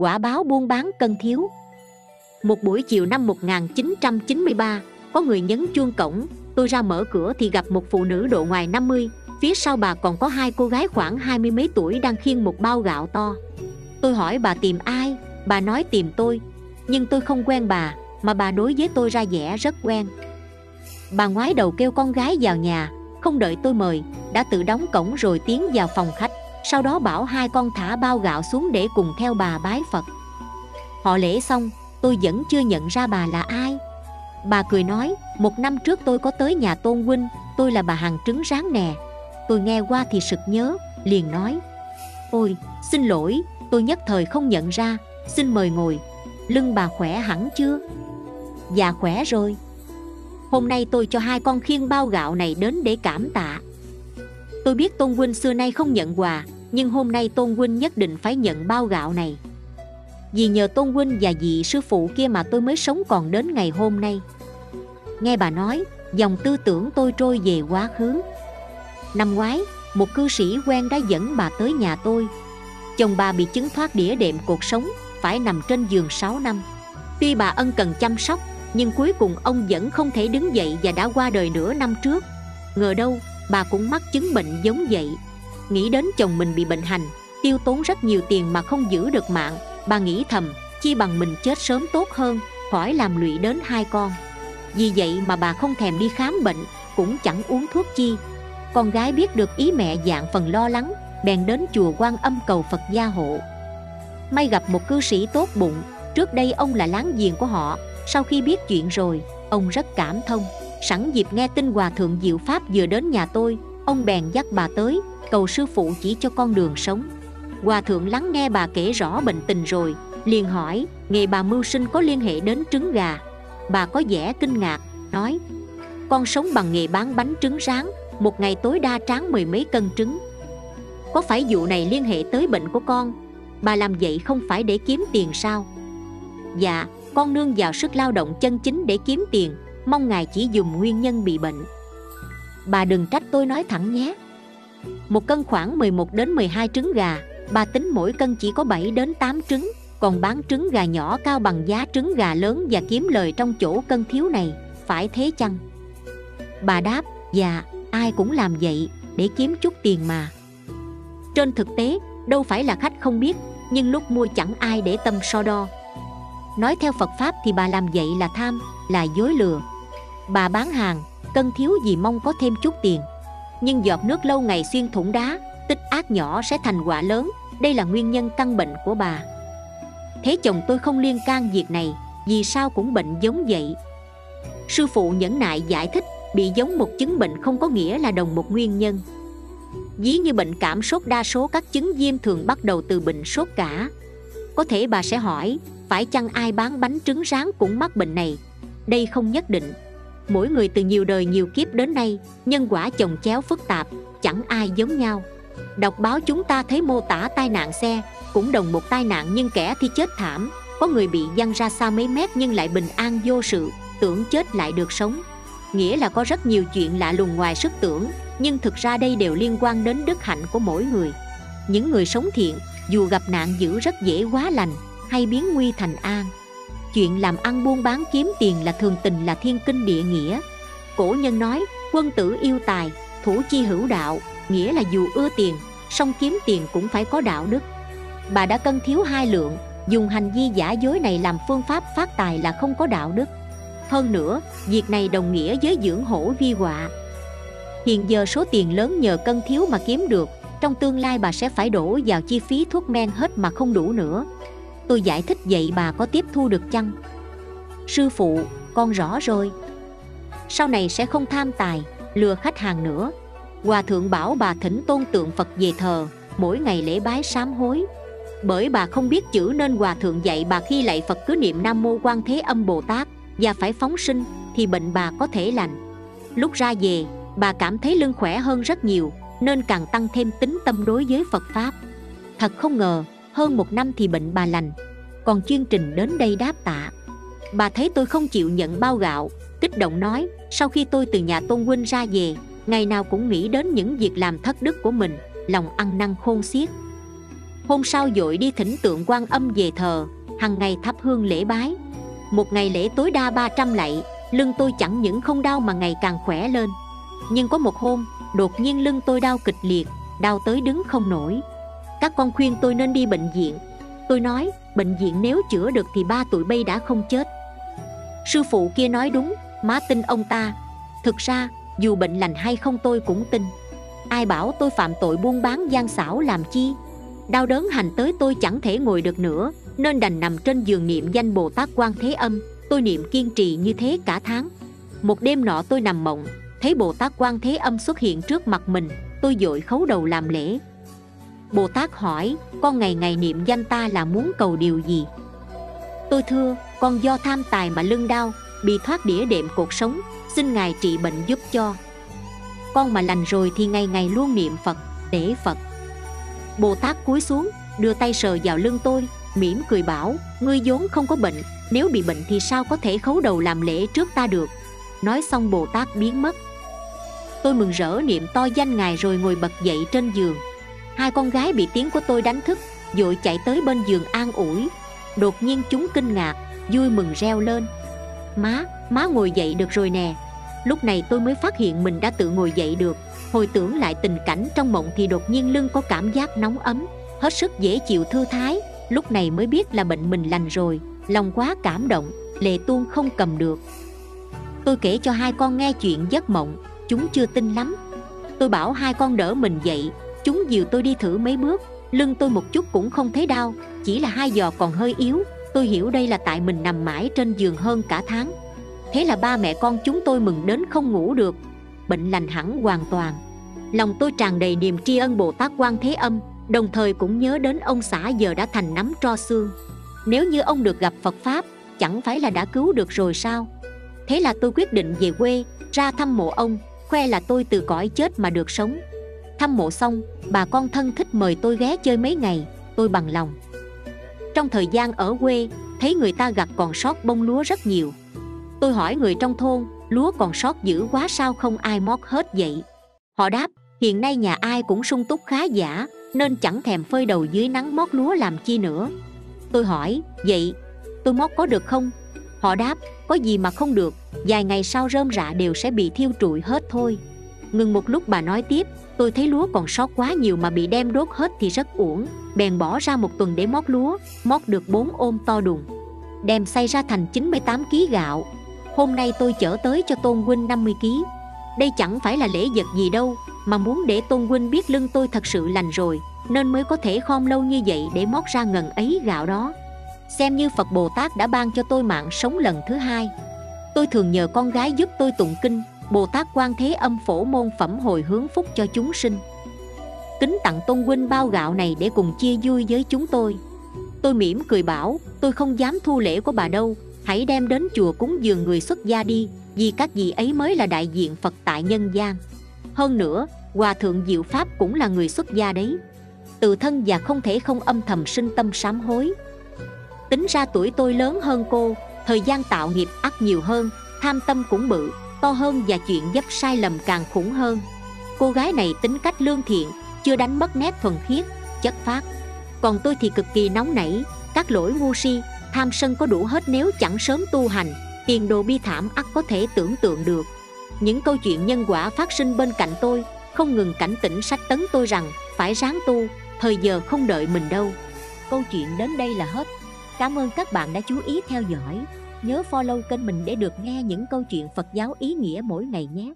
quả báo buôn bán cân thiếu. Một buổi chiều năm 1993 có người nhấn chuông cổng, tôi ra mở cửa thì gặp một phụ nữ độ ngoài 50 phía sau bà còn có hai cô gái khoảng hai mươi mấy tuổi đang khiêng một bao gạo to. Tôi hỏi bà tìm ai, bà nói tìm tôi, nhưng tôi không quen bà, mà bà đối với tôi ra vẻ rất quen. Bà ngoái đầu kêu con gái vào nhà, không đợi tôi mời, đã tự đóng cổng rồi tiến vào phòng khách sau đó bảo hai con thả bao gạo xuống để cùng theo bà bái phật. Họ lễ xong, tôi vẫn chưa nhận ra bà là ai. Bà cười nói, một năm trước tôi có tới nhà tôn huynh, tôi là bà hàng trứng ráng nè. Tôi nghe qua thì sực nhớ, liền nói, ôi, xin lỗi, tôi nhất thời không nhận ra, xin mời ngồi. Lưng bà khỏe hẳn chưa? Dạ khỏe rồi. Hôm nay tôi cho hai con khiêng bao gạo này đến để cảm tạ tôi biết tôn huynh xưa nay không nhận quà, nhưng hôm nay tôn huynh nhất định phải nhận bao gạo này. Vì nhờ tôn huynh và vị sư phụ kia mà tôi mới sống còn đến ngày hôm nay. Nghe bà nói, dòng tư tưởng tôi trôi về quá khứ. Năm ngoái, một cư sĩ quen đã dẫn bà tới nhà tôi. Chồng bà bị chứng thoát đĩa đệm cuộc sống, phải nằm trên giường 6 năm. Tuy bà ân cần chăm sóc, nhưng cuối cùng ông vẫn không thể đứng dậy và đã qua đời nửa năm trước. Ngờ đâu bà cũng mắc chứng bệnh giống vậy. Nghĩ đến chồng mình bị bệnh hành, tiêu tốn rất nhiều tiền mà không giữ được mạng, bà nghĩ thầm, chi bằng mình chết sớm tốt hơn, khỏi làm lụy đến hai con. Vì vậy mà bà không thèm đi khám bệnh, cũng chẳng uống thuốc chi. Con gái biết được ý mẹ dạng phần lo lắng, bèn đến chùa quan âm cầu phật gia hộ. May gặp một cư sĩ tốt bụng, trước đây ông là láng giềng của họ, sau khi biết chuyện rồi, ông rất cảm thông sẵn dịp nghe tin hòa thượng diệu pháp vừa đến nhà tôi, ông bèn dắt bà tới, cầu sư phụ chỉ cho con đường sống. Hòa thượng lắng nghe bà kể rõ bệnh tình rồi, liền hỏi nghề bà mưu sinh có liên hệ đến trứng gà? Bà có vẻ kinh ngạc, nói, con sống bằng nghề bán bánh trứng rán, một ngày tối đa tráng mười mấy cân trứng. Có phải vụ này liên hệ tới bệnh của con? Bà làm vậy không phải để kiếm tiền sao? Dạ con nương vào sức lao động chân chính để kiếm tiền mong ngài chỉ dùng nguyên nhân bị bệnh. Bà đừng trách tôi nói thẳng nhé. Một cân khoảng 11 đến 12 trứng gà, bà tính mỗi cân chỉ có 7 đến 8 trứng, còn bán trứng gà nhỏ cao bằng giá trứng gà lớn và kiếm lời trong chỗ cân thiếu này, phải thế chăng? Bà đáp dạ ai cũng làm vậy, để kiếm chút tiền mà. Trên thực tế, đâu phải là khách không biết, nhưng lúc mua chẳng ai để tâm so đo. Nói theo phật pháp thì bà làm vậy là tham là dối lừa. Bà bán hàng, cân thiếu gì mong có thêm chút tiền. Nhưng giọt nước lâu ngày xuyên thủng đá, tích ác nhỏ sẽ thành quả lớn. Đây là nguyên nhân căn bệnh của bà. Thế chồng tôi không liên can việc này, vì sao cũng bệnh giống vậy? Sư phụ nhẫn nại giải thích, bị giống một chứng bệnh không có nghĩa là đồng một nguyên nhân. Ví như bệnh cảm sốt đa số các chứng viêm thường bắt đầu từ bệnh sốt cả. Có thể bà sẽ hỏi, phải chăng ai bán bánh trứng rán cũng mắc bệnh này? Đây không nhất định. Mỗi người từ nhiều đời nhiều kiếp đến nay, nhân quả chồng chéo phức tạp, chẳng ai giống nhau. Đọc báo chúng ta thấy mô tả tai nạn xe, cũng đồng một tai nạn nhưng kẻ thì chết thảm. Có người bị văng ra xa mấy mét nhưng lại bình an vô sự, tưởng chết lại được sống. Nghĩa là có rất nhiều chuyện lạ lùng ngoài sức tưởng, nhưng thực ra đây đều liên quan đến đức hạnh của mỗi người. Những người sống thiện, dù gặp nạn dữ rất dễ quá lành, hay biến nguy thành an chuyện làm ăn buôn bán kiếm tiền là thường tình là thiên kinh địa nghĩa. Cổ nhân nói, quân tử yêu tài, thủ chi hữu đạo, nghĩa là dù ưa tiền, song kiếm tiền cũng phải có đạo đức. Bà đã cân thiếu hai lượng, dùng hành vi giả dối này làm phương pháp phát tài là không có đạo đức. Hơn nữa, việc này đồng nghĩa với dưỡng hổ vi họa. Hiện giờ số tiền lớn nhờ cân thiếu mà kiếm được, trong tương lai bà sẽ phải đổ vào chi phí thuốc men hết mà không đủ nữa tôi giải thích vậy bà có tiếp thu được chăng? Sư phụ, con rõ rồi. Sau này sẽ không tham tài, lừa khách hàng nữa. Hòa thượng bảo bà thỉnh tôn tượng phật về thờ, mỗi ngày lễ bái sám hối. Bởi bà không biết chữ nên hòa thượng dạy bà khi lạy phật cứ niệm nam mô quan thế âm bồ tát và phải phóng sinh thì bệnh bà có thể lành. Lúc ra về, bà cảm thấy lưng khỏe hơn rất nhiều, nên càng tăng thêm tính tâm đối với phật pháp. Thật không ngờ hơn một năm thì bệnh bà lành. Còn chương trình đến đây đáp tạ. Bà thấy tôi không chịu nhận bao gạo, kích động nói, sau khi tôi từ nhà tôn huynh ra về, ngày nào cũng nghĩ đến những việc làm thất đức của mình, lòng ăn năn khôn xiết. Hôm sau dội đi thỉnh tượng quan âm về thờ, hằng ngày thắp hương lễ bái. Một ngày lễ tối đa 300 lạy, lưng tôi chẳng những không đau mà ngày càng khỏe lên. Nhưng có một hôm, đột nhiên lưng tôi đau kịch liệt, đau tới đứng không nổi các con khuyên tôi nên đi bệnh viện. Tôi nói, bệnh viện nếu chữa được thì ba tụi bay đã không chết. Sư phụ kia nói đúng, má tin ông ta. Thực ra, dù bệnh lành hay không tôi cũng tin. Ai bảo tôi phạm tội buôn bán gian xảo làm chi? Đau đớn hành tới tôi chẳng thể ngồi được nữa, nên đành nằm trên giường niệm danh bồ tát quan thế âm. Tôi niệm kiên trì như thế cả tháng. Một đêm nọ tôi nằm mộng, thấy bồ tát quan thế âm xuất hiện trước mặt mình. Tôi dội khấu đầu làm lễ bồ tát hỏi, con ngày ngày niệm danh ta là muốn cầu điều gì? Tôi thưa, con do tham tài mà lưng đau bị thoát đĩa đệm cuộc sống, xin ngài trị bệnh giúp cho. Con mà lành rồi thì ngày ngày luôn niệm phật, để phật. Bồ tát cúi xuống, đưa tay sờ vào lưng tôi, mỉm cười bảo, ngươi vốn không có bệnh, nếu bị bệnh thì sao có thể khấu đầu làm lễ trước ta được? Nói xong bồ tát biến mất. Tôi mừng rỡ niệm to danh ngài rồi ngồi bật dậy trên giường hai con gái bị tiếng của tôi đánh thức, vội chạy tới bên giường an ủi. Đột nhiên chúng kinh ngạc, vui mừng reo lên. Má má ngồi dậy được rồi nè. Lúc này tôi mới phát hiện mình đã tự ngồi dậy được. Hồi tưởng lại tình cảnh trong mộng thì đột nhiên lưng có cảm giác nóng ấm, hết sức dễ chịu thư thái. Lúc này mới biết là bệnh mình lành rồi, lòng quá cảm động, lệ tuôn không cầm được. Tôi kể cho hai con nghe chuyện giấc mộng, chúng chưa tin lắm. Tôi bảo hai con đỡ mình dậy chúng dìu tôi đi thử mấy bước. Lưng tôi một chút cũng không thấy đau, chỉ là hai giò còn hơi yếu. Tôi hiểu đây là tại mình nằm mãi trên giường hơn cả tháng. Thế là ba mẹ con chúng tôi mừng đến không ngủ được. Bệnh lành hẳn hoàn toàn. Lòng tôi tràn đầy niềm tri ân bồ tát quan thế âm, đồng thời cũng nhớ đến ông xã giờ đã thành nắm tro xương. Nếu như ông được gặp phật pháp, chẳng phải là đã cứu được rồi sao? Thế là tôi quyết định về quê, ra thăm mộ ông, khoe là tôi từ cõi chết mà được sống thăm mộ xong, bà con thân thích mời tôi ghé chơi mấy ngày, tôi bằng lòng. Trong thời gian ở quê, thấy người ta gặt còn sót bông lúa rất nhiều. Tôi hỏi người trong thôn, lúa còn sót dữ quá sao không ai mót hết vậy? Họ đáp, hiện nay nhà ai cũng sung túc khá giả, nên chẳng thèm phơi đầu dưới nắng mót lúa làm chi nữa. Tôi hỏi, vậy, tôi mót có được không? Họ đáp, có gì mà không được, vài ngày sau rơm rạ đều sẽ bị thiêu trụi hết thôi. Ngừng một lúc bà nói tiếp tôi thấy lúa còn sót quá nhiều mà bị đem đốt hết thì rất uổng. Bèn bỏ ra một tuần để mót lúa, mót được bốn ôm to đùng. Đem xay ra thành 98 kg gạo. Hôm nay tôi chở tới cho tôn huynh 50 kg đây chẳng phải là lễ vật gì đâu, mà muốn để tôn huynh biết lưng tôi thật sự lành rồi, nên mới có thể khom lâu như vậy để mót ra ngần ấy gạo đó. Xem như phật bồ tát đã ban cho tôi mạng sống lần thứ hai. Tôi thường nhờ con gái giúp tôi tụng kinh bồ tát quan thế âm phổ môn phẩm hồi hướng phúc cho chúng sinh. Kính tặng tôn huynh bao gạo này để cùng chia vui với chúng tôi. Tôi mỉm cười bảo, tôi không dám thu lễ của bà đâu, hãy đem đến chùa cúng dường người xuất gia đi, vì các vị ấy mới là đại diện phật tại nhân gian. Hơn nữa, hòa thượng diệu pháp cũng là người xuất gia đấy. Tự thân và không thể không âm thầm sinh tâm sám hối. Tính ra tuổi tôi lớn hơn cô, thời gian tạo nghiệp ắt nhiều hơn, tham tâm cũng bự to hơn và chuyện dấp sai lầm càng khủng hơn. Cô gái này tính cách lương thiện, chưa đánh mất nét thuần khiết, chất phát còn tôi thì cực kỳ nóng nảy, các lỗi ngu si, tham sân có đủ hết nếu chẳng sớm tu hành, tiền đồ bi thảm ắt có thể tưởng tượng được. Những câu chuyện nhân quả phát sinh bên cạnh tôi, không ngừng cảnh tỉnh sách tấn tôi rằng, phải ráng tu, thời giờ không đợi mình đâu. Câu chuyện đến đây là hết. Cảm ơn các bạn đã chú ý theo dõi nhớ follow kênh mình để được nghe những câu chuyện phật giáo ý nghĩa mỗi ngày nhé.